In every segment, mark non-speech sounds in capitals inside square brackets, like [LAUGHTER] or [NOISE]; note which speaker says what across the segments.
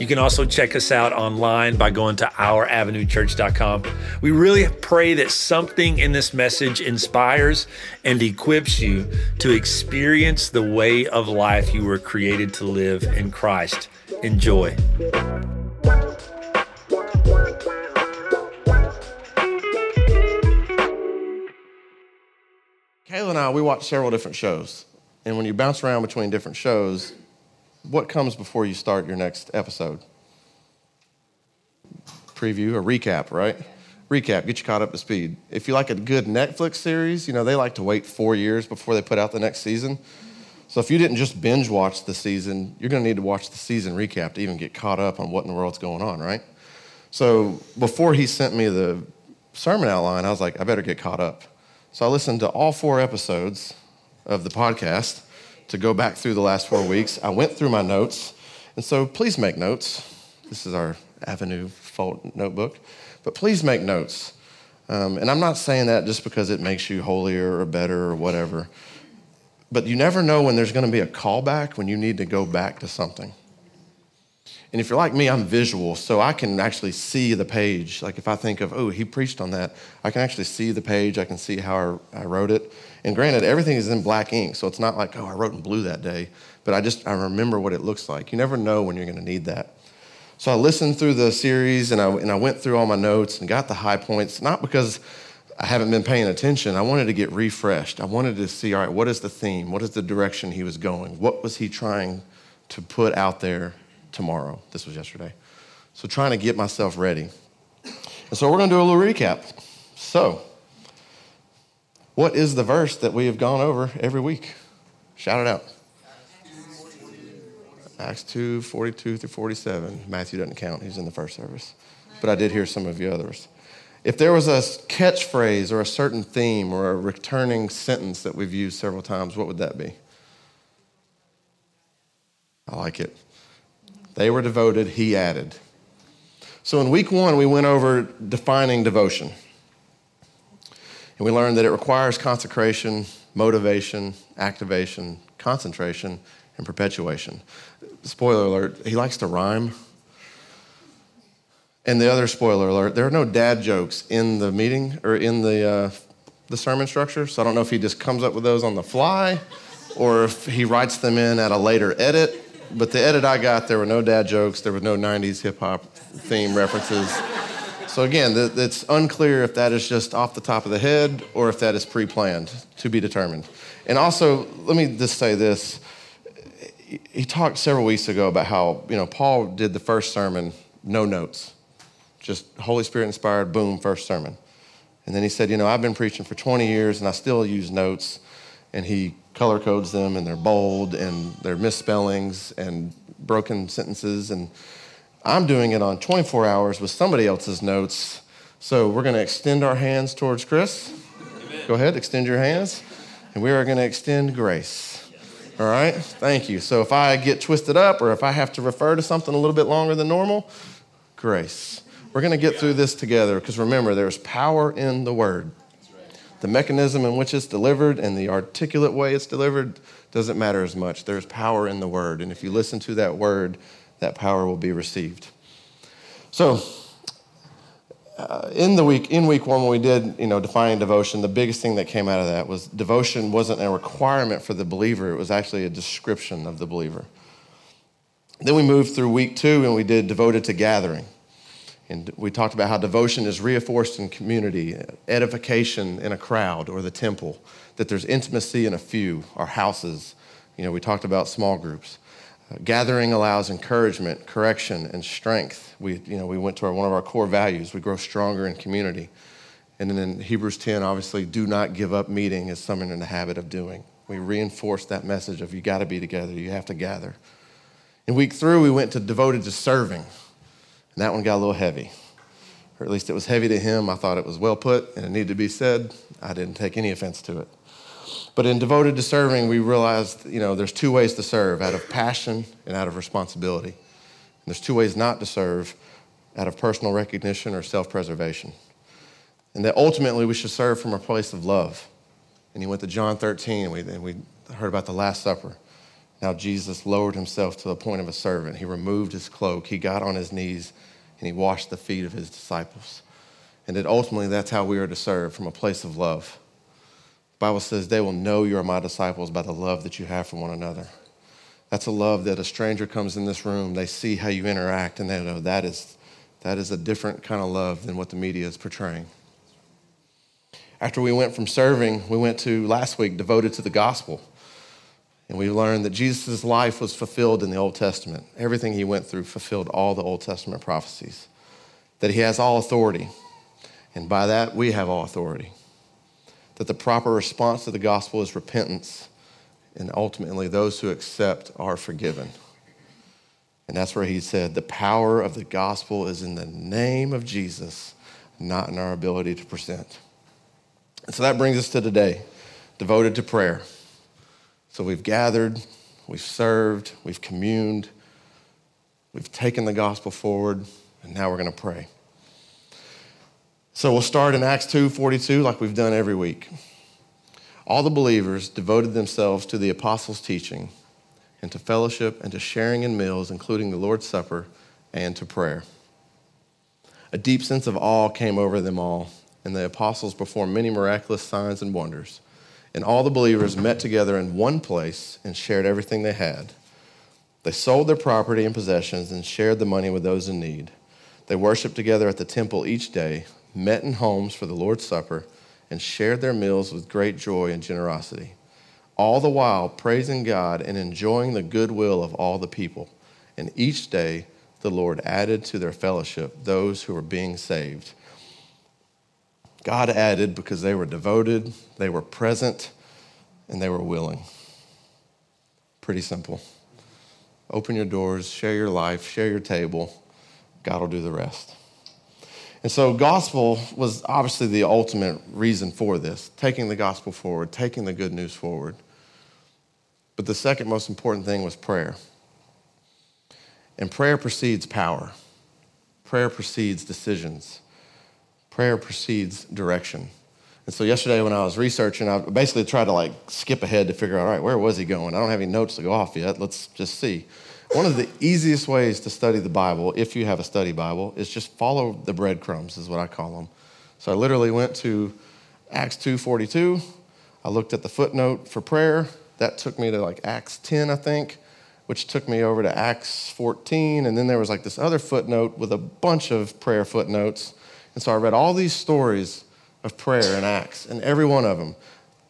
Speaker 1: You can also check us out online by going to ouravenuechurch.com. We really pray that something in this message inspires and equips you to experience the way of life you were created to live in Christ. Enjoy. Kayla and I, we watch several different shows. And when you bounce around between different shows, what comes before you start your next episode? Preview, a recap, right? Recap, get you caught up to speed. If you like a good Netflix series, you know, they like to wait four years before they put out the next season. So if you didn't just binge watch the season, you're going to need to watch the season recap to even get caught up on what in the world's going on, right? So before he sent me the sermon outline, I was like, I better get caught up. So I listened to all four episodes of the podcast to go back through the last four weeks. I went through my notes, and so please make notes. This is our Avenue Fault notebook, but please make notes. Um, and I'm not saying that just because it makes you holier or better or whatever, but you never know when there's going to be a callback when you need to go back to something. And if you're like me, I'm visual, so I can actually see the page. Like if I think of, oh, he preached on that, I can actually see the page. I can see how I, I wrote it. And granted, everything is in black ink, so it's not like, oh, I wrote in blue that day. But I just I remember what it looks like. You never know when you're going to need that. So I listened through the series and I and I went through all my notes and got the high points. Not because I haven't been paying attention. I wanted to get refreshed. I wanted to see, all right, what is the theme? What is the direction he was going? What was he trying to put out there tomorrow. This was yesterday. So trying to get myself ready. And so we're going to do a little recap. So, what is the verse that we have gone over every week? Shout it out. Acts 2, 42 through 47. Matthew doesn't count, he's in the first service. But I did hear some of you others. If there was a catchphrase or a certain theme or a returning sentence that we've used several times, what would that be? I like it. They were devoted, he added. So in week one, we went over defining devotion. And we learned that it requires consecration, motivation, activation, concentration, and perpetuation. Spoiler alert, he likes to rhyme. And the other spoiler alert, there are no dad jokes in the meeting or in the, uh, the sermon structure. So I don't know if he just comes up with those on the fly or if he writes them in at a later edit but the edit I got, there were no dad jokes, there were no 90s hip hop theme references. So again, th- it's unclear if that is just off the top of the head or if that is pre planned, to be determined. And also, let me just say this. He talked several weeks ago about how, you know, Paul did the first sermon, no notes, just Holy Spirit inspired, boom, first sermon. And then he said, you know, I've been preaching for 20 years and I still use notes. And he color codes them and they're bold and they're misspellings and broken sentences. And I'm doing it on 24 hours with somebody else's notes. So we're going to extend our hands towards Chris. Amen. Go ahead, extend your hands. And we are going to extend grace. All right? Thank you. So if I get twisted up or if I have to refer to something a little bit longer than normal, grace. We're going to get through this together because remember, there's power in the word the mechanism in which it's delivered and the articulate way it's delivered doesn't matter as much. There's power in the word. And if you listen to that word, that power will be received. So, uh, in the week in week one when we did you know defining devotion the biggest thing that came out of that was devotion wasn't a requirement for the believer it was actually a description of the believer then we moved through week two and we did devoted to gathering and we talked about how devotion is reinforced in community, edification in a crowd or the temple, that there's intimacy in a few, our houses. You know, we talked about small groups. Uh, gathering allows encouragement, correction, and strength. We, you know, we went to our, one of our core values. We grow stronger in community. And then in Hebrews 10, obviously, do not give up meeting as someone in the habit of doing. We reinforced that message of you got to be together, you have to gather. In week three, we went to devoted to serving and that one got a little heavy, or at least it was heavy to him. I thought it was well put and it needed to be said. I didn't take any offense to it. But in devoted to serving, we realized, you know, there's two ways to serve out of passion and out of responsibility. And there's two ways not to serve out of personal recognition or self preservation. And that ultimately we should serve from a place of love. And he went to John 13, and we, and we heard about the Last Supper. Now Jesus lowered himself to the point of a servant. He removed his cloak, he got on his knees, and he washed the feet of his disciples. And that ultimately, that's how we are to serve from a place of love. The Bible says, They will know you are my disciples by the love that you have for one another. That's a love that a stranger comes in this room, they see how you interact, and they know that is, that is a different kind of love than what the media is portraying. After we went from serving, we went to last week devoted to the gospel. And we learned that Jesus' life was fulfilled in the Old Testament. Everything he went through fulfilled all the Old Testament prophecies, that he has all authority. And by that, we have all authority. That the proper response to the gospel is repentance. And ultimately, those who accept are forgiven. And that's where he said, the power of the gospel is in the name of Jesus, not in our ability to present. And so that brings us to today, devoted to prayer. So we've gathered, we've served, we've communed, we've taken the gospel forward, and now we're going to pray. So we'll start in Acts 2:42 like we've done every week. All the believers devoted themselves to the apostles' teaching and to fellowship and to sharing in meals including the Lord's supper and to prayer. A deep sense of awe came over them all, and the apostles performed many miraculous signs and wonders and all the believers met together in one place and shared everything they had. They sold their property and possessions and shared the money with those in need. They worshiped together at the temple each day, met in homes for the Lord's Supper, and shared their meals with great joy and generosity, all the while praising God and enjoying the goodwill of all the people. And each day the Lord added to their fellowship those who were being saved. God added because they were devoted, they were present, and they were willing. Pretty simple. Open your doors, share your life, share your table. God will do the rest. And so, gospel was obviously the ultimate reason for this taking the gospel forward, taking the good news forward. But the second most important thing was prayer. And prayer precedes power, prayer precedes decisions prayer precedes direction. And so yesterday when I was researching, I basically tried to like skip ahead to figure out, all right, where was he going? I don't have any notes to go off yet. Let's just see. One of the easiest ways to study the Bible, if you have a study Bible, is just follow the breadcrumbs, is what I call them. So I literally went to Acts 2:42. I looked at the footnote for prayer. That took me to like Acts 10, I think, which took me over to Acts 14, and then there was like this other footnote with a bunch of prayer footnotes and so I read all these stories of prayer in Acts, and every one of them,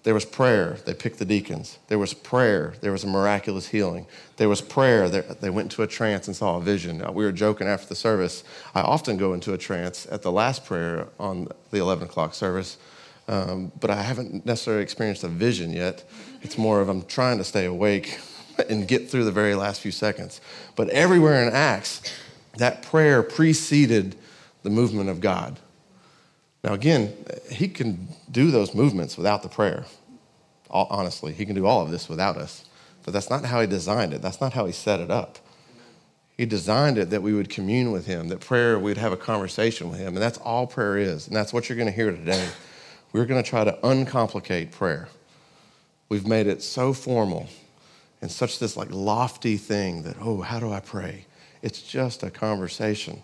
Speaker 1: there was prayer. They picked the deacons. There was prayer. There was a miraculous healing. There was prayer. They went into a trance and saw a vision. We were joking after the service. I often go into a trance at the last prayer on the 11 o'clock service, um, but I haven't necessarily experienced a vision yet. It's more of I'm trying to stay awake [LAUGHS] and get through the very last few seconds. But everywhere in Acts, that prayer preceded the movement of God. Now, again, he can do those movements without the prayer. Honestly, he can do all of this without us. But that's not how he designed it, that's not how he set it up. He designed it that we would commune with him, that prayer, we'd have a conversation with him. And that's all prayer is. And that's what you're going to hear today. We're going to try to uncomplicate prayer. We've made it so formal and such this like lofty thing that, oh, how do I pray? It's just a conversation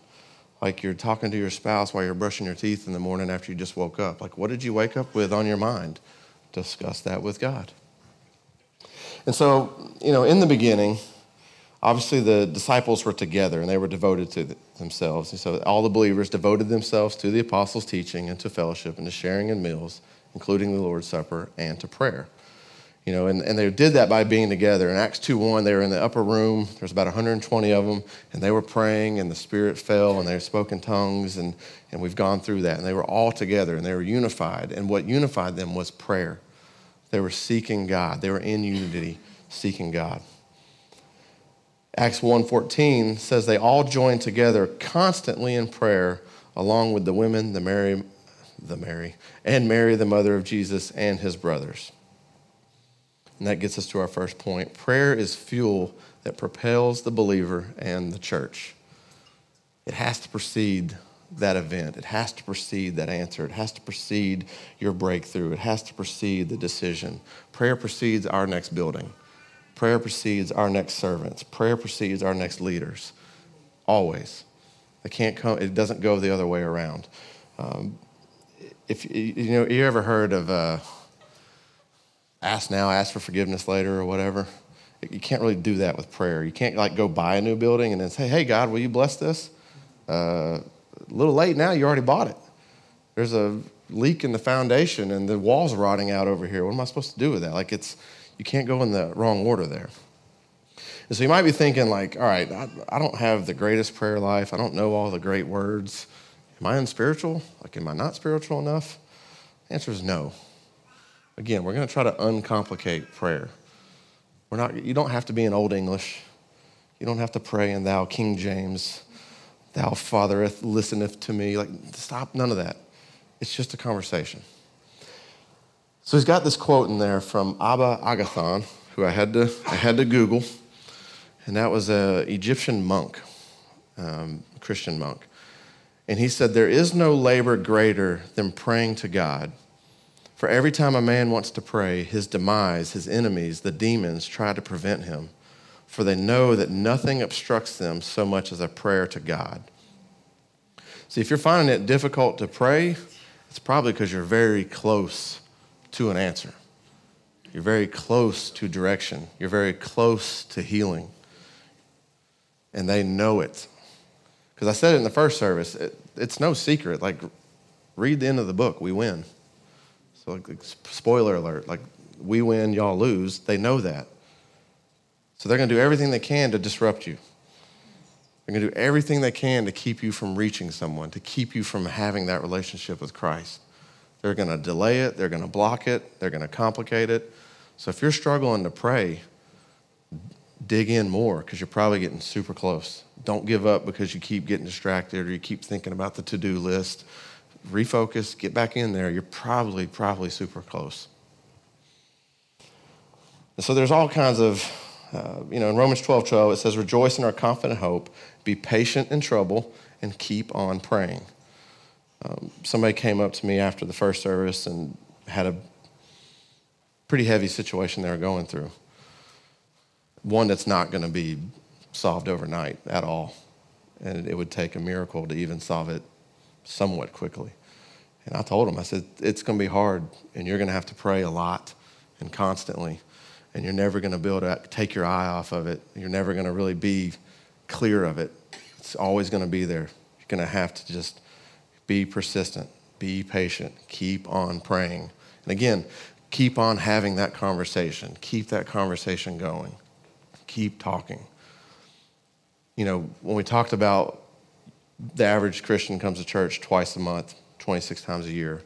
Speaker 1: like you're talking to your spouse while you're brushing your teeth in the morning after you just woke up. Like, what did you wake up with on your mind? Discuss that with God. And so, you know, in the beginning, obviously the disciples were together and they were devoted to themselves. And so all the believers devoted themselves to the apostles' teaching and to fellowship and to sharing in meals, including the Lord's Supper, and to prayer. You know, and, and they did that by being together. In Acts 2:1, they were in the upper room. There's about 120 of them, and they were praying, and the Spirit fell, and they spoke in tongues, and, and we've gone through that. And they were all together, and they were unified. And what unified them was prayer. They were seeking God, they were in unity, seeking God. Acts 1:14 says they all joined together constantly in prayer along with the women the Mary the Mary and Mary the mother of Jesus and his brothers. And that gets us to our first point. Prayer is fuel that propels the believer and the church. It has to precede that event, it has to precede that answer, it has to precede your breakthrough, it has to precede the decision. Prayer precedes our next building, prayer precedes our next servants, prayer precedes our next leaders. Always. It can't come, it doesn't go the other way around. Um, if you know, you ever heard of uh, ask now, ask for forgiveness later, or whatever. You can't really do that with prayer. You can't like go buy a new building and then say, "Hey, God, will you bless this?" Uh, a little late now. You already bought it. There's a leak in the foundation, and the walls rotting out over here. What am I supposed to do with that? Like it's you can't go in the wrong order there. And so you might be thinking, like, all right, I, I don't have the greatest prayer life. I don't know all the great words. Am I unspiritual? Like, am I not spiritual enough? The answer is no. Again, we're going to try to uncomplicate prayer. We're not, you don't have to be in Old English. You don't have to pray in Thou King James, Thou Fathereth, listeneth to me. Like, stop none of that. It's just a conversation. So he's got this quote in there from Abba Agathon, who I had to, I had to Google, and that was an Egyptian monk, um, Christian monk. And he said, There is no labor greater than praying to God for every time a man wants to pray, his demise, his enemies, the demons try to prevent him, for they know that nothing obstructs them so much as a prayer to God. See, if you're finding it difficult to pray, it's probably because you're very close to an answer. You're very close to direction. You're very close to healing. And they know it. Because I said it in the first service, it, it's no secret. Like, read the end of the book, we win. So, like, like, spoiler alert, like, we win, y'all lose. They know that. So, they're going to do everything they can to disrupt you. They're going to do everything they can to keep you from reaching someone, to keep you from having that relationship with Christ. They're going to delay it, they're going to block it, they're going to complicate it. So, if you're struggling to pray, dig in more because you're probably getting super close. Don't give up because you keep getting distracted or you keep thinking about the to do list refocus, get back in there, you're probably, probably super close. And so there's all kinds of, uh, you know, in Romans 12 12, it says, Rejoice in our confident hope, be patient in trouble, and keep on praying. Um, somebody came up to me after the first service and had a pretty heavy situation they were going through. One that's not going to be solved overnight at all. And it would take a miracle to even solve it somewhat quickly. And I told him, I said, it's going to be hard, and you're going to have to pray a lot and constantly, and you're never going to be able to take your eye off of it. You're never going to really be clear of it. It's always going to be there. You're going to have to just be persistent, be patient, keep on praying. And again, keep on having that conversation, keep that conversation going, keep talking. You know, when we talked about the average Christian comes to church twice a month, 26 times a year.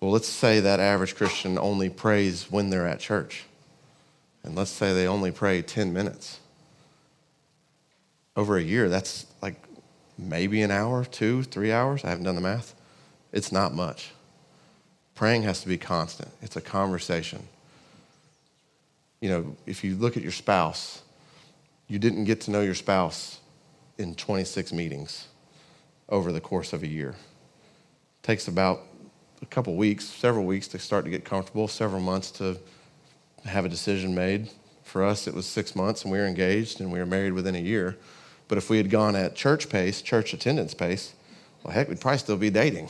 Speaker 1: Well, let's say that average Christian only prays when they're at church. And let's say they only pray 10 minutes. Over a year, that's like maybe an hour, two, three hours. I haven't done the math. It's not much. Praying has to be constant, it's a conversation. You know, if you look at your spouse, you didn't get to know your spouse in 26 meetings over the course of a year. It takes about a couple weeks, several weeks to start to get comfortable, several months to have a decision made. For us, it was six months, and we were engaged and we were married within a year. But if we had gone at church pace, church attendance pace, well, heck, we'd probably still be dating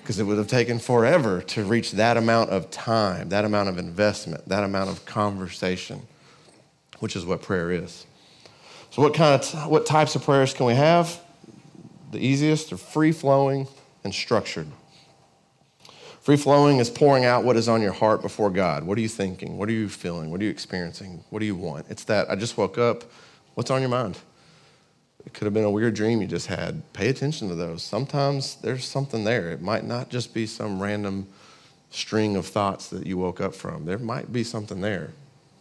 Speaker 1: because [LAUGHS] it would have taken forever to reach that amount of time, that amount of investment, that amount of conversation, which is what prayer is. So, what kind of t- what types of prayers can we have? the easiest, are free flowing and structured. Free flowing is pouring out what is on your heart before God. What are you thinking? What are you feeling? What are you experiencing? What do you want? It's that I just woke up. What's on your mind? It could have been a weird dream you just had. Pay attention to those. Sometimes there's something there. It might not just be some random string of thoughts that you woke up from. There might be something there.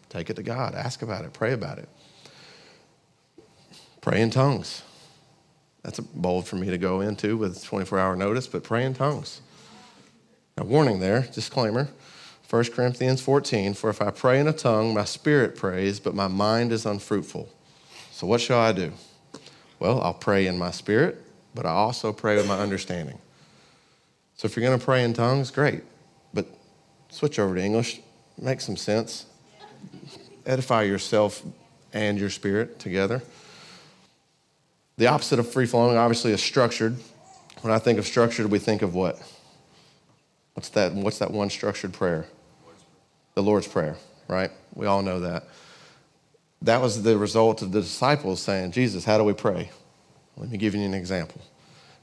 Speaker 1: Take it to God. Ask about it. Pray about it. Pray in tongues. That's bold for me to go into with 24 hour notice, but pray in tongues. Now, warning there, disclaimer 1 Corinthians 14 For if I pray in a tongue, my spirit prays, but my mind is unfruitful. So, what shall I do? Well, I'll pray in my spirit, but I also pray with my understanding. So, if you're going to pray in tongues, great, but switch over to English, make some sense, edify yourself and your spirit together. The opposite of free flowing, obviously, is structured. When I think of structured, we think of what? What's that, what's that one structured prayer? The Lord's Prayer, right? We all know that. That was the result of the disciples saying, Jesus, how do we pray? Let me give you an example.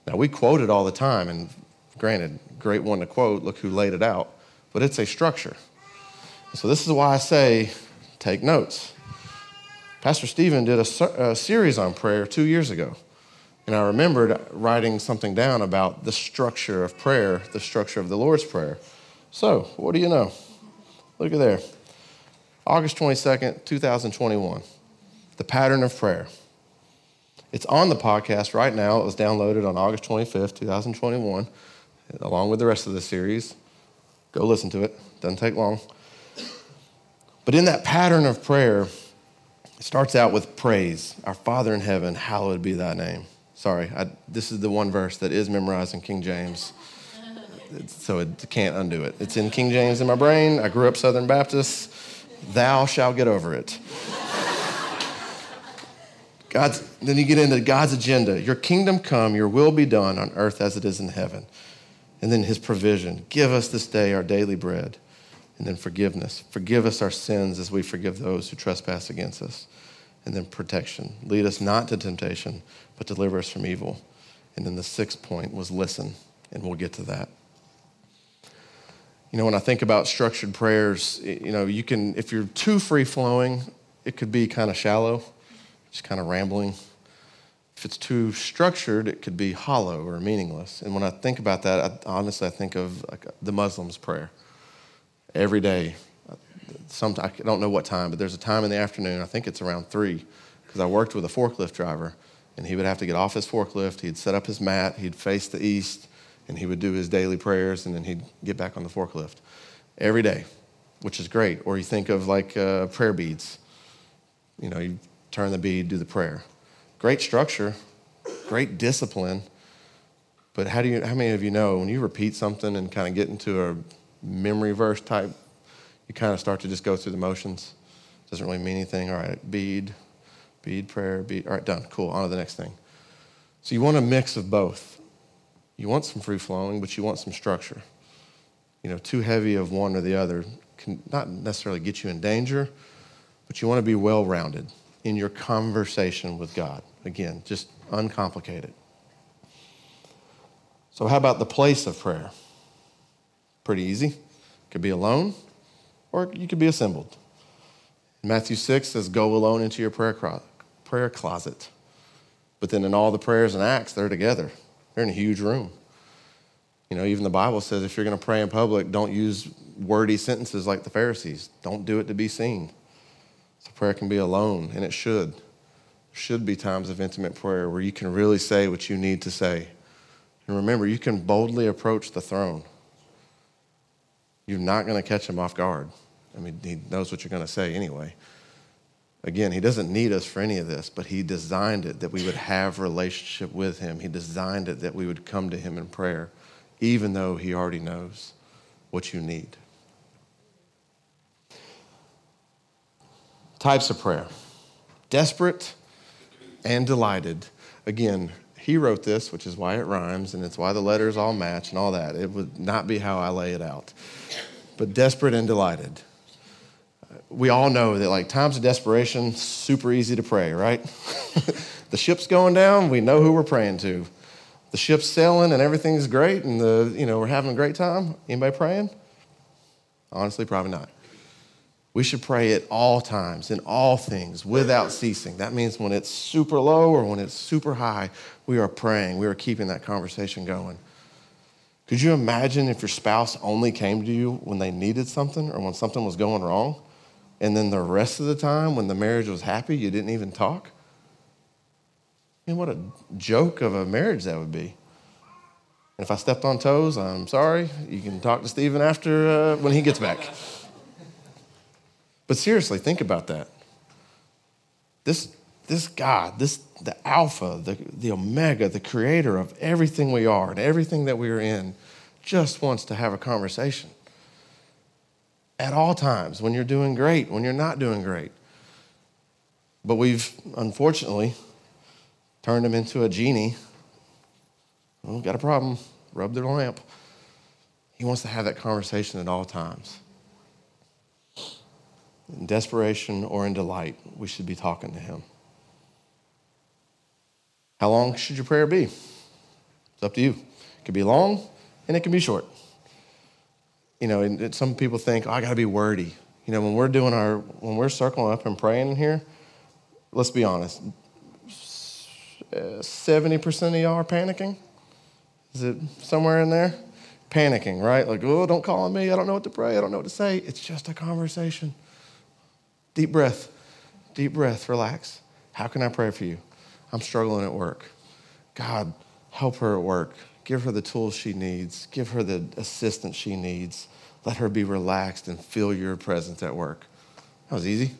Speaker 1: Now, we quote it all the time, and granted, great one to quote, look who laid it out, but it's a structure. So, this is why I say take notes. Pastor Stephen did a, a series on prayer two years ago. And I remembered writing something down about the structure of prayer, the structure of the Lord's Prayer. So, what do you know? Look at there. August 22nd, 2021. The pattern of prayer. It's on the podcast right now. It was downloaded on August 25th, 2021, along with the rest of the series. Go listen to it, doesn't take long. But in that pattern of prayer, it starts out with praise. Our Father in heaven, hallowed be thy name. Sorry, I, this is the one verse that is memorized in King James. so it can't undo it. It's in King James in my brain. I grew up Southern Baptist. Thou shall get over it. God's, then you get into God's agenda. Your kingdom come, your will be done on earth as it is in heaven. And then his provision. Give us this day our daily bread and then forgiveness. Forgive us our sins as we forgive those who trespass against us. And then protection. Lead us not to temptation, but deliver us from evil. And then the sixth point was listen, and we'll get to that. You know, when I think about structured prayers, you know, you can, if you're too free flowing, it could be kind of shallow, just kind of rambling. If it's too structured, it could be hollow or meaningless. And when I think about that, I, honestly, I think of like the Muslim's prayer every day. Some, I don't know what time, but there's a time in the afternoon, I think it's around three, because I worked with a forklift driver, and he would have to get off his forklift. He'd set up his mat, he'd face the east, and he would do his daily prayers, and then he'd get back on the forklift every day, which is great. Or you think of like uh, prayer beads. You know, you turn the bead, do the prayer. Great structure, great discipline. But how do you? How many of you know when you repeat something and kind of get into a memory verse type, you kind of start to just go through the motions. Doesn't really mean anything. All right, bead, bead prayer, bead. All right, done. Cool. On to the next thing. So you want a mix of both. You want some free flowing, but you want some structure. You know, too heavy of one or the other can not necessarily get you in danger, but you want to be well rounded in your conversation with God. Again, just uncomplicated. So, how about the place of prayer? Pretty easy. Could be alone or you could be assembled. Matthew 6 says, Go alone into your prayer, prayer closet. But then in all the prayers and acts, they're together, they're in a huge room. You know, even the Bible says if you're going to pray in public, don't use wordy sentences like the Pharisees. Don't do it to be seen. So prayer can be alone, and it should. There should be times of intimate prayer where you can really say what you need to say. And remember, you can boldly approach the throne. You're not going to catch him off guard. I mean, he knows what you're going to say anyway. Again, he doesn't need us for any of this, but he designed it that we would have relationship with him. He designed it that we would come to him in prayer, even though he already knows what you need. Types of prayer desperate and delighted. Again, he wrote this, which is why it rhymes and it's why the letters all match and all that. It would not be how I lay it out. But desperate and delighted. We all know that, like, times of desperation, super easy to pray, right? [LAUGHS] the ship's going down, we know who we're praying to. The ship's sailing and everything's great and the, you know, we're having a great time. Anybody praying? Honestly, probably not. We should pray at all times, in all things, without ceasing. That means when it's super low or when it's super high, we are praying. We are keeping that conversation going. Could you imagine if your spouse only came to you when they needed something or when something was going wrong? And then the rest of the time, when the marriage was happy, you didn't even talk? I mean, what a joke of a marriage that would be. And if I stepped on toes, I'm sorry. You can talk to Stephen after uh, when he gets back. But seriously, think about that. This, this God, this, the Alpha, the, the Omega, the creator of everything we are and everything that we are in, just wants to have a conversation. At all times, when you're doing great, when you're not doing great. But we've unfortunately turned him into a genie. Well, got a problem, rub their lamp. He wants to have that conversation at all times in desperation or in delight, we should be talking to Him. How long should your prayer be? It's up to you. It can be long and it can be short. You know, and some people think, oh, I got to be wordy. You know, when we're doing our, when we're circling up and praying here, let's be honest, 70% uh, of y'all are panicking. Is it somewhere in there? Panicking, right? Like, oh, don't call on me. I don't know what to pray. I don't know what to say. It's just a conversation. Deep breath, deep breath, relax. How can I pray for you? I'm struggling at work. God, help her at work. Give her the tools she needs, give her the assistance she needs. Let her be relaxed and feel your presence at work. That was easy.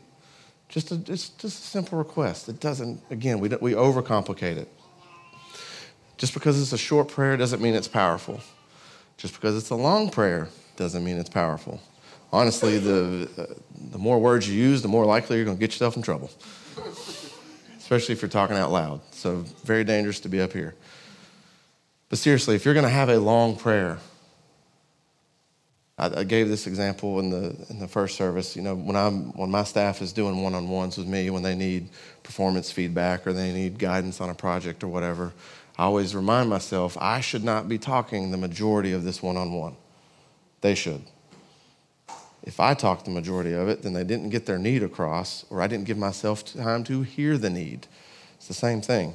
Speaker 1: Just a, just, just a simple request. It doesn't, again, we, we overcomplicate it. Just because it's a short prayer doesn't mean it's powerful. Just because it's a long prayer doesn't mean it's powerful honestly, the, uh, the more words you use, the more likely you're going to get yourself in trouble, especially if you're talking out loud. So, very dangerous to be up here. But seriously, if you're going to have a long prayer, I, I gave this example in the, in the first service. You know, when, I'm, when my staff is doing one on ones with me, when they need performance feedback or they need guidance on a project or whatever, I always remind myself I should not be talking the majority of this one on one. They should if I talked the majority of it, then they didn't get their need across, or I didn't give myself time to hear the need. It's the same thing.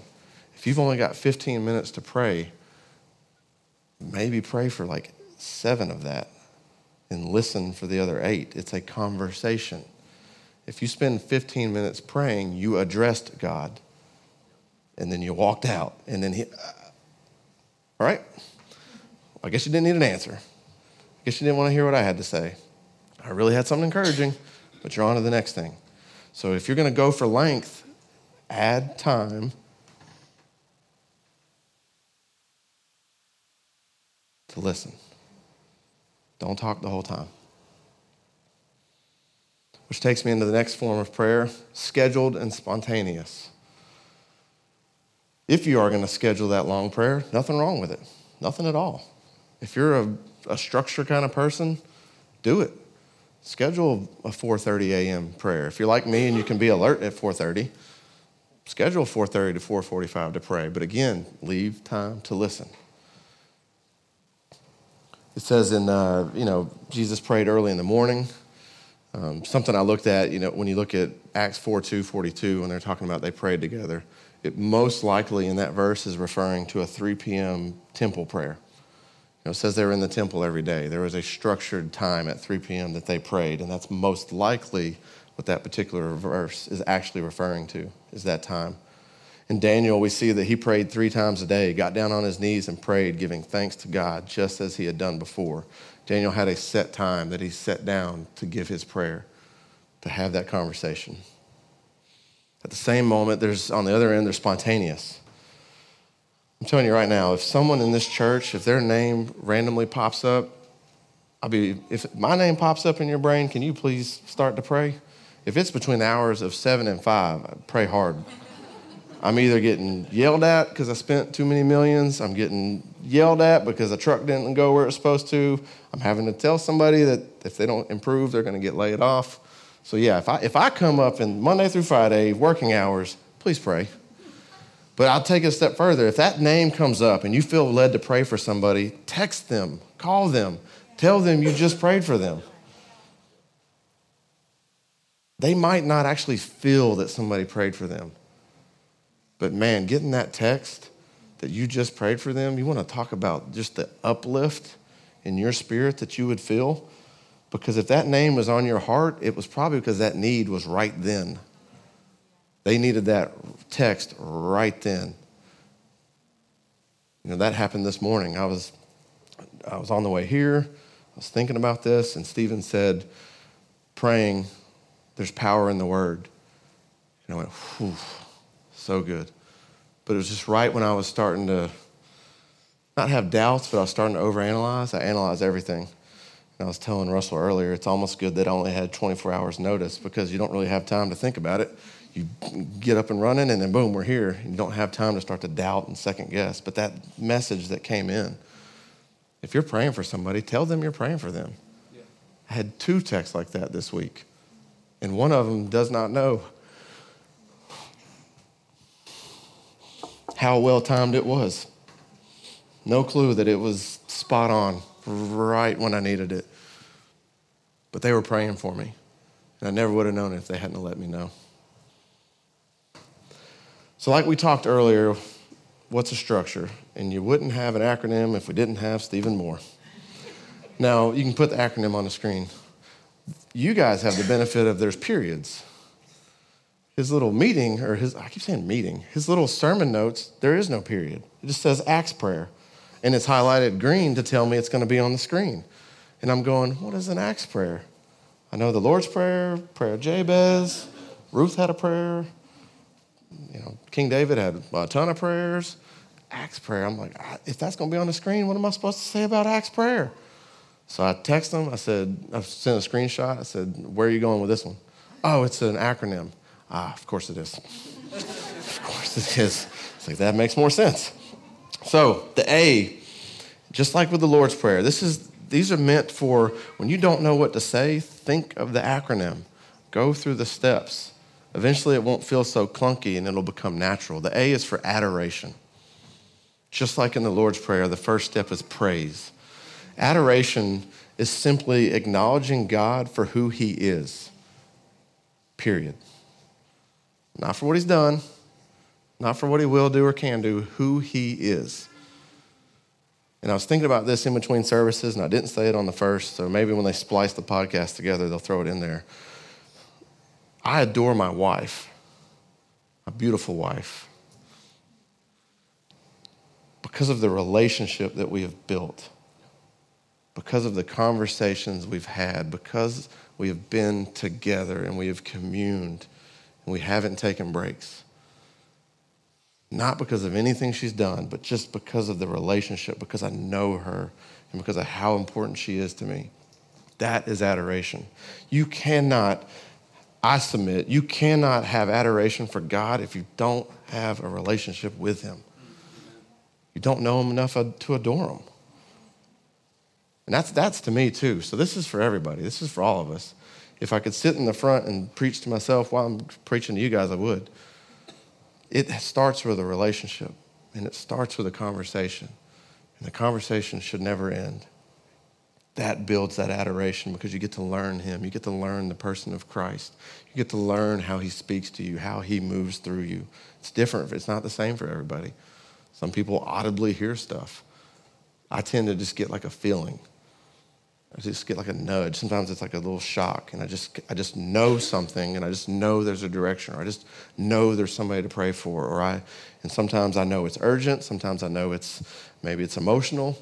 Speaker 1: If you've only got 15 minutes to pray, maybe pray for like seven of that and listen for the other eight. It's a conversation. If you spend 15 minutes praying, you addressed God and then you walked out and then he, uh, all right, I guess you didn't need an answer. I guess you didn't want to hear what I had to say. I really had something encouraging, but you're on to the next thing. So if you're going to go for length, add time. To listen. Don't talk the whole time. Which takes me into the next form of prayer scheduled and spontaneous. If you are going to schedule that long prayer, nothing wrong with it. Nothing at all. If you're a, a structure kind of person, do it schedule a 4.30 a.m. prayer. If you're like me and you can be alert at 4.30, schedule 4.30 to 4.45 to pray. But again, leave time to listen. It says in, uh, you know, Jesus prayed early in the morning. Um, something I looked at, you know, when you look at Acts 4 2, 42, when they're talking about they prayed together, it most likely in that verse is referring to a 3 p.m. temple prayer. You know, it says they were in the temple every day. There was a structured time at 3 p.m. that they prayed, and that's most likely what that particular verse is actually referring to, is that time. In Daniel, we see that he prayed three times a day, got down on his knees and prayed, giving thanks to God, just as he had done before. Daniel had a set time that he set down to give his prayer, to have that conversation. At the same moment, there's on the other end, they're spontaneous. I'm telling you right now, if someone in this church, if their name randomly pops up, I'll be, if my name pops up in your brain, can you please start to pray? If it's between the hours of seven and five, I pray hard. I'm either getting yelled at because I spent too many millions, I'm getting yelled at because a truck didn't go where it's supposed to, I'm having to tell somebody that if they don't improve, they're going to get laid off. So, yeah, if I, if I come up in Monday through Friday, working hours, please pray. But I'll take it a step further. If that name comes up and you feel led to pray for somebody, text them, call them, tell them you just prayed for them. They might not actually feel that somebody prayed for them. But man, getting that text that you just prayed for them, you want to talk about just the uplift in your spirit that you would feel? Because if that name was on your heart, it was probably because that need was right then. They needed that text right then. You know, that happened this morning. I was, I was on the way here, I was thinking about this, and Stephen said, praying, there's power in the word. And I went, whew, so good. But it was just right when I was starting to not have doubts, but I was starting to overanalyze. I analyzed everything. And I was telling Russell earlier, it's almost good that I only had 24 hours notice because you don't really have time to think about it you get up and running, and then boom, we're here. You don't have time to start to doubt and second guess. But that message that came in, if you're praying for somebody, tell them you're praying for them. Yeah. I had two texts like that this week, and one of them does not know how well timed it was. No clue that it was spot on right when I needed it. But they were praying for me, and I never would have known it if they hadn't let me know. So, like we talked earlier, what's a structure? And you wouldn't have an acronym if we didn't have Stephen Moore. Now, you can put the acronym on the screen. You guys have the benefit of there's periods. His little meeting, or his, I keep saying meeting, his little sermon notes, there is no period. It just says Acts prayer. And it's highlighted green to tell me it's going to be on the screen. And I'm going, what is an Acts prayer? I know the Lord's Prayer, Prayer Jabez, Ruth had a prayer, you know, King David had a ton of prayers. Acts prayer. I'm like, if that's going to be on the screen, what am I supposed to say about Acts prayer? So I text him. I said, I sent a screenshot. I said, where are you going with this one? Oh, it's an acronym. Ah, of course it is. [LAUGHS] of course it is. It's like, that makes more sense. So the A, just like with the Lord's Prayer, this is, these are meant for when you don't know what to say, think of the acronym. Go through the steps. Eventually, it won't feel so clunky and it'll become natural. The A is for adoration. Just like in the Lord's Prayer, the first step is praise. Adoration is simply acknowledging God for who He is, period. Not for what He's done, not for what He will do or can do, who He is. And I was thinking about this in between services, and I didn't say it on the first, so maybe when they splice the podcast together, they'll throw it in there. I adore my wife, my beautiful wife, because of the relationship that we have built, because of the conversations we've had, because we have been together and we have communed and we haven't taken breaks. Not because of anything she's done, but just because of the relationship, because I know her and because of how important she is to me. That is adoration. You cannot I submit, you cannot have adoration for God if you don't have a relationship with Him. You don't know Him enough uh, to adore Him. And that's, that's to me too. So this is for everybody, this is for all of us. If I could sit in the front and preach to myself while I'm preaching to you guys, I would. It starts with a relationship and it starts with a conversation, and the conversation should never end that builds that adoration because you get to learn him. You get to learn the person of Christ. You get to learn how he speaks to you, how he moves through you. It's different, it's not the same for everybody. Some people audibly hear stuff. I tend to just get like a feeling. I just get like a nudge. Sometimes it's like a little shock, and I just I just know something, and I just know there's a direction, or I just know there's somebody to pray for, or I. And sometimes I know it's urgent. Sometimes I know it's maybe it's emotional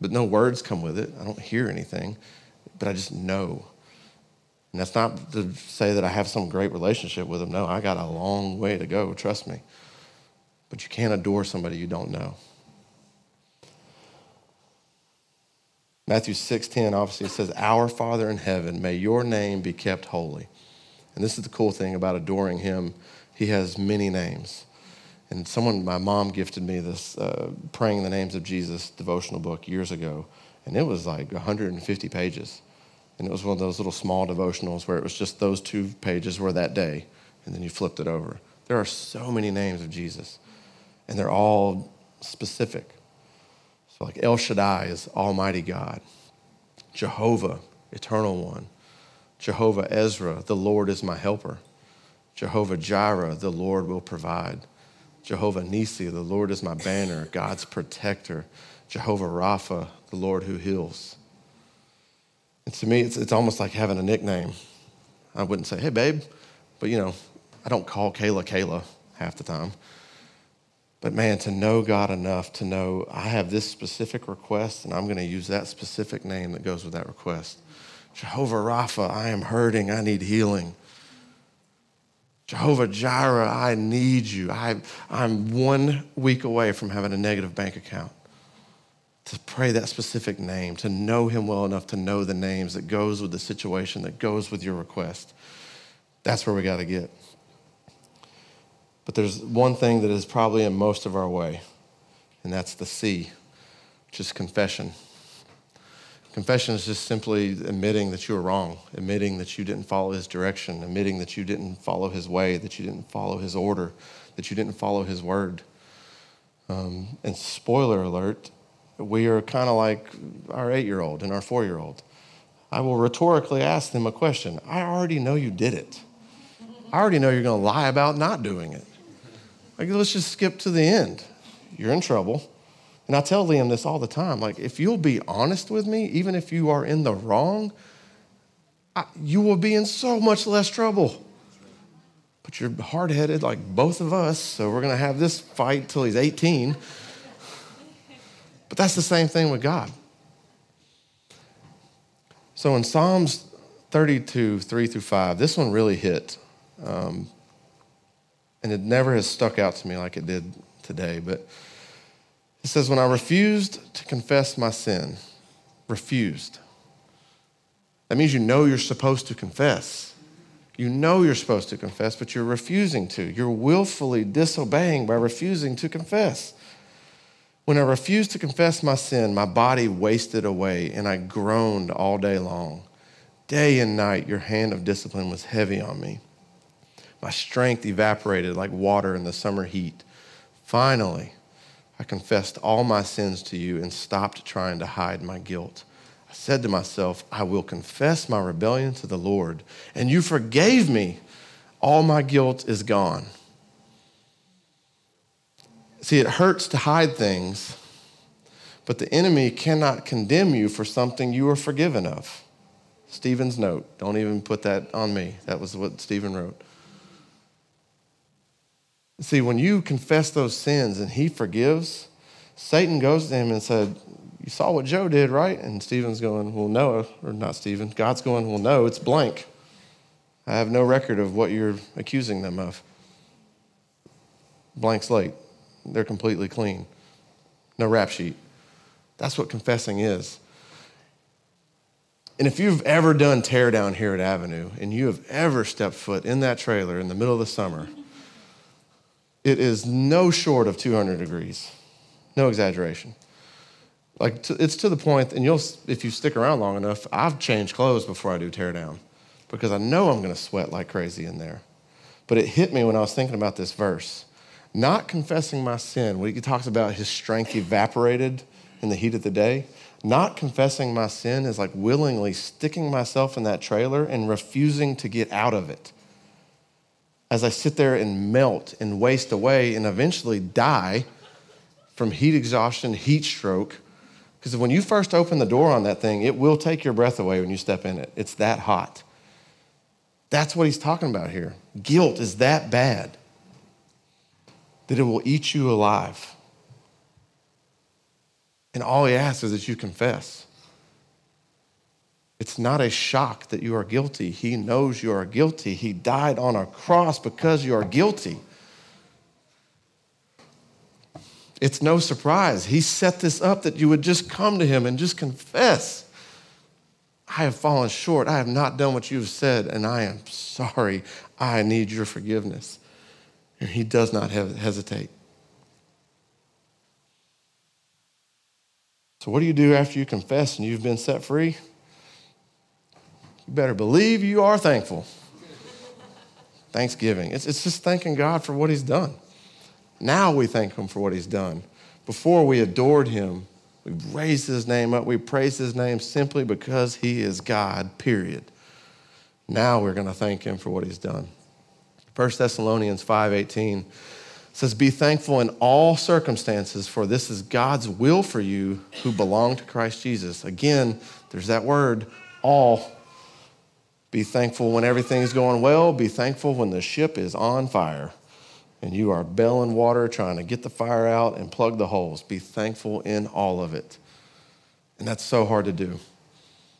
Speaker 1: but no words come with it. I don't hear anything, but I just know. And that's not to say that I have some great relationship with him. No, I got a long way to go, trust me. But you can't adore somebody you don't know. Matthew 6:10 obviously says, "Our Father in heaven, may your name be kept holy." And this is the cool thing about adoring him. He has many names. And someone, my mom gifted me this uh, Praying the Names of Jesus devotional book years ago. And it was like 150 pages. And it was one of those little small devotionals where it was just those two pages were that day. And then you flipped it over. There are so many names of Jesus, and they're all specific. So, like El Shaddai is Almighty God, Jehovah, Eternal One, Jehovah Ezra, the Lord is my helper, Jehovah Jireh, the Lord will provide. Jehovah Nisi, the Lord is my banner, God's protector, Jehovah Rapha, the Lord who heals. And to me, it's, it's almost like having a nickname. I wouldn't say, hey, babe, but you know, I don't call Kayla Kayla half the time. But man, to know God enough to know I have this specific request and I'm going to use that specific name that goes with that request. Jehovah Rapha, I am hurting. I need healing. Jehovah Jireh, I need you. I, I'm one week away from having a negative bank account. To pray that specific name, to know Him well enough to know the names that goes with the situation, that goes with your request. That's where we got to get. But there's one thing that is probably in most of our way, and that's the C, which is confession. Confession is just simply admitting that you were wrong, admitting that you didn't follow his direction, admitting that you didn't follow his way, that you didn't follow his order, that you didn't follow his word. Um, and spoiler alert, we are kind of like our eight year old and our four year old. I will rhetorically ask them a question I already know you did it. I already know you're going to lie about not doing it. Like, let's just skip to the end. You're in trouble. And I tell Liam this all the time like, if you'll be honest with me, even if you are in the wrong, I, you will be in so much less trouble. But you're hard headed like both of us, so we're going to have this fight till he's 18. But that's the same thing with God. So in Psalms 32, 3 through 5, this one really hit. Um, and it never has stuck out to me like it did today, but he says, When I refused to confess my sin, refused. That means you know you're supposed to confess. You know you're supposed to confess, but you're refusing to. You're willfully disobeying by refusing to confess. When I refused to confess my sin, my body wasted away and I groaned all day long. Day and night, your hand of discipline was heavy on me. My strength evaporated like water in the summer heat. Finally, I confessed all my sins to you and stopped trying to hide my guilt. I said to myself, I will confess my rebellion to the Lord, and you forgave me. All my guilt is gone. See, it hurts to hide things, but the enemy cannot condemn you for something you are forgiven of. Stephen's note. Don't even put that on me. That was what Stephen wrote. See, when you confess those sins and he forgives, Satan goes to him and said, You saw what Joe did, right? And Stephen's going, Well, no, or not Stephen. God's going, Well, no, it's blank. I have no record of what you're accusing them of. Blank slate. They're completely clean. No rap sheet. That's what confessing is. And if you've ever done teardown here at Avenue and you have ever stepped foot in that trailer in the middle of the summer, it is no short of 200 degrees. No exaggeration. Like to, it's to the point, and you'll if you stick around long enough, I've changed clothes before I do teardown because I know I'm going to sweat like crazy in there. But it hit me when I was thinking about this verse. Not confessing my sin, when he talks about his strength evaporated in the heat of the day, not confessing my sin is like willingly sticking myself in that trailer and refusing to get out of it as I sit there and melt and waste away and eventually die from heat exhaustion, heat stroke. Because when you first open the door on that thing, it will take your breath away when you step in it. It's that hot. That's what he's talking about here. Guilt is that bad that it will eat you alive. And all he asks is that you confess. It's not a shock that you are guilty. He knows you are guilty. He died on a cross because you are guilty. It's no surprise. He set this up that you would just come to him and just confess. I have fallen short. I have not done what you've said, and I am sorry. I need your forgiveness. And he does not hesitate. So, what do you do after you confess and you've been set free? You better believe you are thankful. Thanksgiving. It's, it's just thanking God for what He's done. Now we thank Him for what He's done. Before we adored Him, we raised His name up, we praised His name simply because He is God, period. Now we're going to thank Him for what He's done. 1 Thessalonians 5.18 says, Be thankful in all circumstances, for this is God's will for you who belong to Christ Jesus. Again, there's that word, all be thankful when everything's going well. Be thankful when the ship is on fire and you are bailing water, trying to get the fire out and plug the holes. Be thankful in all of it. And that's so hard to do.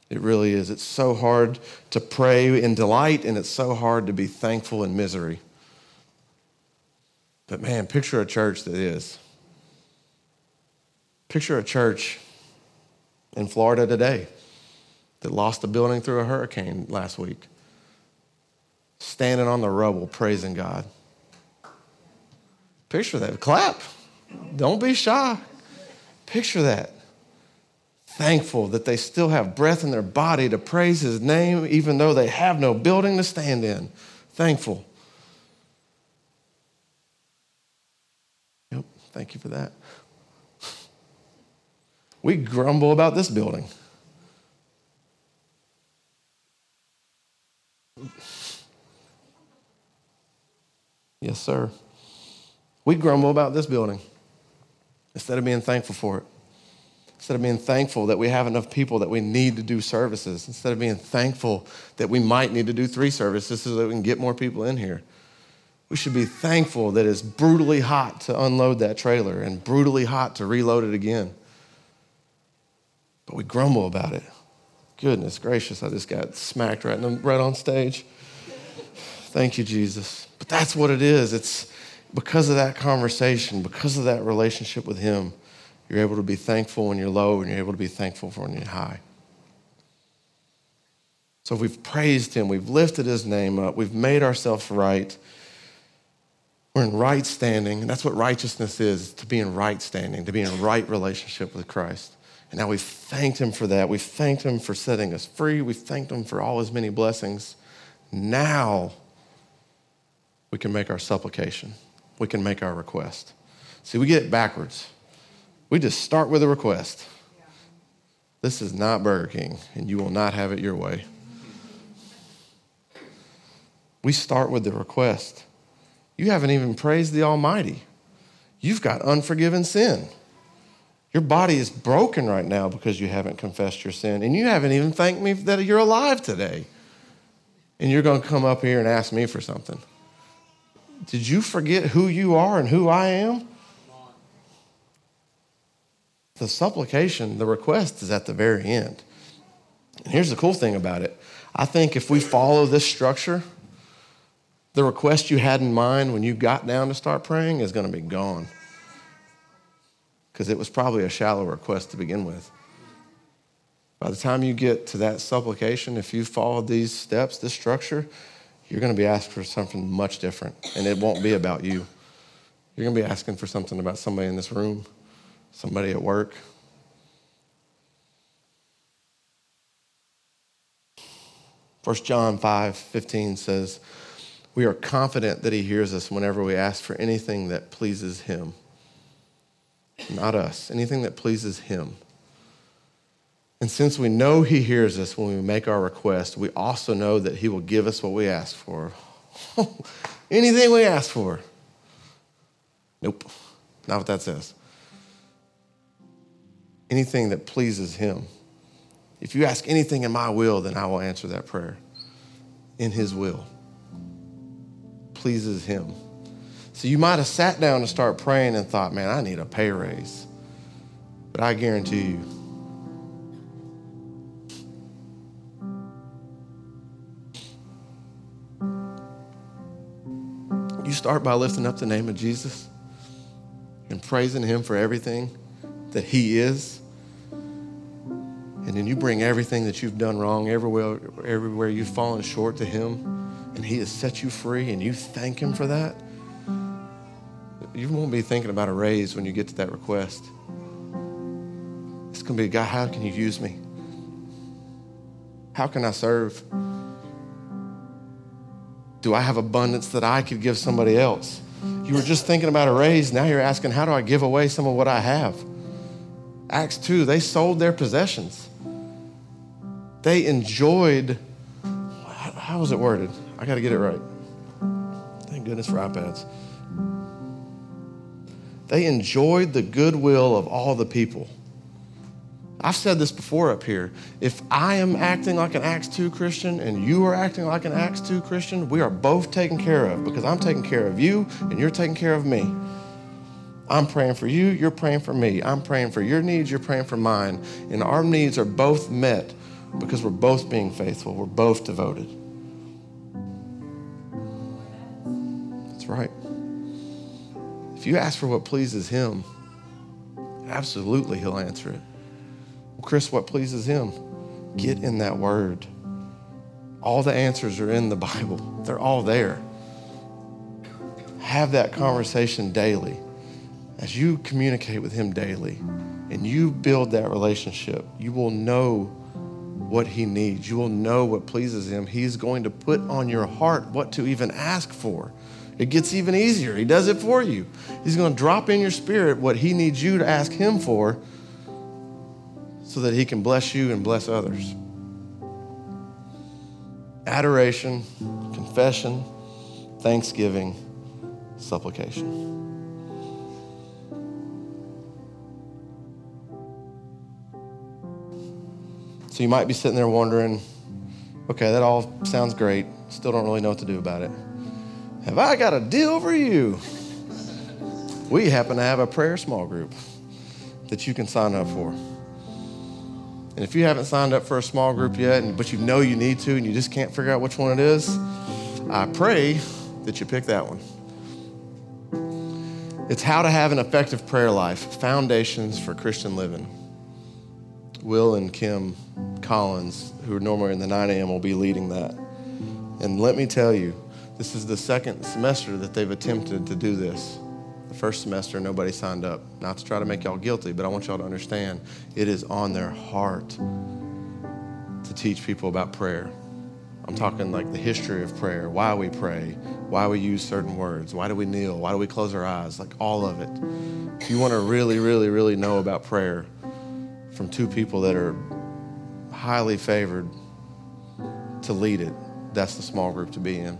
Speaker 1: It really is. It's so hard to pray in delight, and it's so hard to be thankful in misery. But man, picture a church that is. Picture a church in Florida today that lost a building through a hurricane last week, standing on the rubble praising God. Picture that. Clap. Don't be shy. Picture that. Thankful that they still have breath in their body to praise his name, even though they have no building to stand in. Thankful. Yep, thank you for that. We grumble about this building. Yes, sir. We grumble about this building instead of being thankful for it. Instead of being thankful that we have enough people that we need to do services, instead of being thankful that we might need to do three services so that we can get more people in here, we should be thankful that it's brutally hot to unload that trailer and brutally hot to reload it again. But we grumble about it. Goodness gracious, I just got smacked right, the, right on stage. Thank you, Jesus. But that's what it is. It's because of that conversation, because of that relationship with Him, you're able to be thankful when you're low and you're able to be thankful for when you're high. So we've praised Him, we've lifted His name up, we've made ourselves right. We're in right standing, and that's what righteousness is to be in right standing, to be in right relationship with Christ. And now we've thanked him for that. We've thanked him for setting us free. We've thanked him for all his many blessings. Now we can make our supplication, we can make our request. See, we get it backwards. We just start with a request. This is not Burger King, and you will not have it your way. We start with the request. You haven't even praised the Almighty. You've got unforgiven sin. Your body is broken right now because you haven't confessed your sin, and you haven't even thanked me that you're alive today. And you're going to come up here and ask me for something. Did you forget who you are and who I am? The supplication, the request is at the very end. And here's the cool thing about it I think if we follow this structure, the request you had in mind when you got down to start praying is going to be gone because it was probably a shallow request to begin with. By the time you get to that supplication, if you follow these steps, this structure, you're going to be asking for something much different, and it won't be about you. You're going to be asking for something about somebody in this room, somebody at work. First John 5 15 says, We are confident that he hears us whenever we ask for anything that pleases him not us, anything that pleases Him. And since we know He hears us when we make our request, we also know that He will give us what we ask for. [LAUGHS] anything we ask for. Nope, not what that says. Anything that pleases Him. If you ask anything in my will, then I will answer that prayer in His will. Pleases Him. So you might have sat down and start praying and thought, man, I need a pay raise. But I guarantee you, you start by lifting up the name of Jesus and praising Him for everything that He is. And then you bring everything that you've done wrong, everywhere, everywhere you've fallen short to Him, and He has set you free, and you thank Him for that you won't be thinking about a raise when you get to that request. It's going to be, God, how can you use me? How can I serve? Do I have abundance that I could give somebody else? You were just thinking about a raise. Now you're asking, how do I give away some of what I have? Acts 2, they sold their possessions. They enjoyed, how was it worded? I got to get it right. Thank goodness for iPads. They enjoyed the goodwill of all the people. I've said this before up here. If I am acting like an Acts 2 Christian and you are acting like an Acts 2 Christian, we are both taken care of because I'm taking care of you and you're taking care of me. I'm praying for you, you're praying for me. I'm praying for your needs, you're praying for mine. And our needs are both met because we're both being faithful, we're both devoted. That's right. If you ask for what pleases Him, absolutely He'll answer it. Well, Chris, what pleases Him? Get in that Word. All the answers are in the Bible, they're all there. Have that conversation daily. As you communicate with Him daily and you build that relationship, you will know what he needs. You will know what pleases him. He's going to put on your heart what to even ask for. It gets even easier. He does it for you. He's going to drop in your spirit what He needs you to ask Him for so that He can bless you and bless others. Adoration, confession, thanksgiving, supplication. So you might be sitting there wondering, okay, that all sounds great. Still don't really know what to do about it. Have I got a deal for you? We happen to have a prayer small group that you can sign up for. And if you haven't signed up for a small group yet, but you know you need to and you just can't figure out which one it is, I pray that you pick that one. It's how to have an effective prayer life, foundations for Christian living. Will and Kim Collins, who are normally in the 9 a.m., will be leading that. And let me tell you, this is the second semester that they've attempted to do this. The first semester, nobody signed up. Not to try to make y'all guilty, but I want y'all to understand it is on their heart to teach people about prayer. I'm talking like the history of prayer, why we pray, why we use certain words, why do we kneel, why do we close our eyes, like all of it. If you want to really, really, really know about prayer from two people that are highly favored to lead it, that's the small group to be in.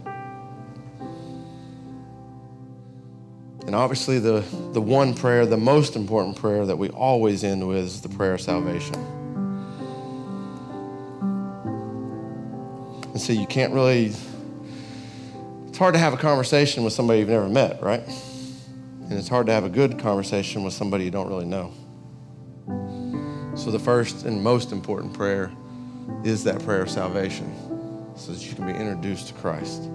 Speaker 1: And obviously, the, the one prayer, the most important prayer that we always end with is the prayer of salvation. And so you can't really, it's hard to have a conversation with somebody you've never met, right? And it's hard to have a good conversation with somebody you don't really know. So the first and most important prayer is that prayer of salvation so that you can be introduced to Christ,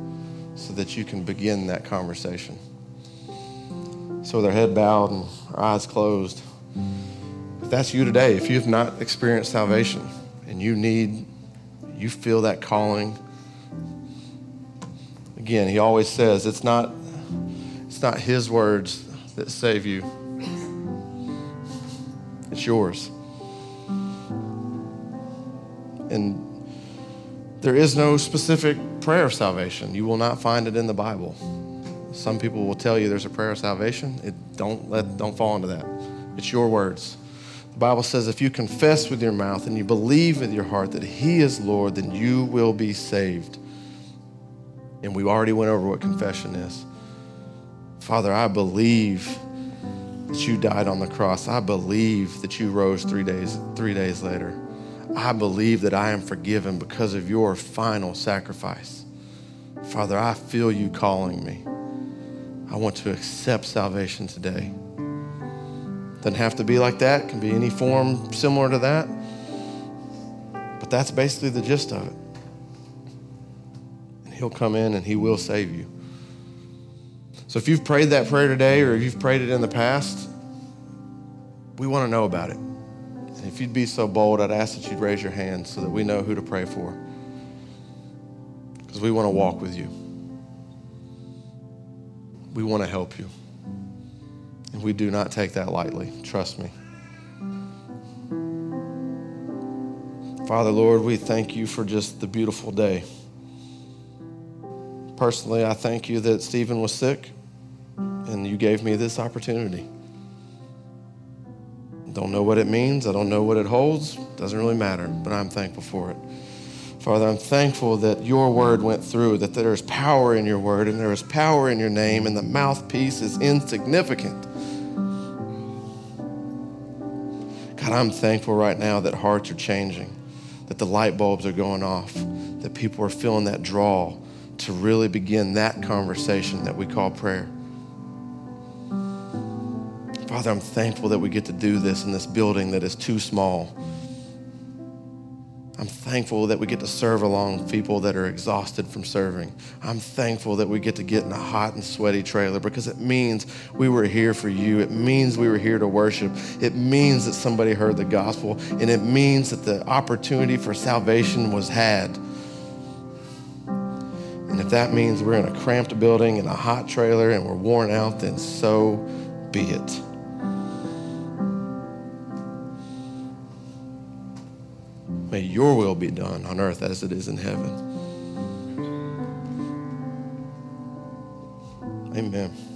Speaker 1: so that you can begin that conversation. So with our head bowed and our eyes closed, if that's you today, if you've not experienced salvation and you need, you feel that calling, again, he always says it's not, it's not his words that save you. It's yours. And there is no specific prayer of salvation. You will not find it in the Bible. Some people will tell you there's a prayer of salvation. It, don't, let, don't fall into that. It's your words. The Bible says if you confess with your mouth and you believe with your heart that He is Lord, then you will be saved. And we already went over what confession is. Father, I believe that you died on the cross. I believe that you rose three days, three days later. I believe that I am forgiven because of your final sacrifice. Father, I feel you calling me. I want to accept salvation today. Doesn't have to be like that, can be any form similar to that. But that's basically the gist of it. And He'll come in and He will save you. So if you've prayed that prayer today or if you've prayed it in the past, we want to know about it. And if you'd be so bold, I'd ask that you'd raise your hand so that we know who to pray for. Because we want to walk with you we want to help you. And we do not take that lightly, trust me. Father, Lord, we thank you for just the beautiful day. Personally, I thank you that Stephen was sick and you gave me this opportunity. Don't know what it means, I don't know what it holds, doesn't really matter, but I'm thankful for it. Father, I'm thankful that your word went through, that there is power in your word and there is power in your name, and the mouthpiece is insignificant. God, I'm thankful right now that hearts are changing, that the light bulbs are going off, that people are feeling that draw to really begin that conversation that we call prayer. Father, I'm thankful that we get to do this in this building that is too small I'm thankful that we get to serve along people that are exhausted from serving. I'm thankful that we get to get in a hot and sweaty trailer because it means we were here for you. It means we were here to worship. It means that somebody heard the gospel. And it means that the opportunity for salvation was had. And if that means we're in a cramped building in a hot trailer and we're worn out, then so be it. May your will be done on earth as it is in heaven. Amen.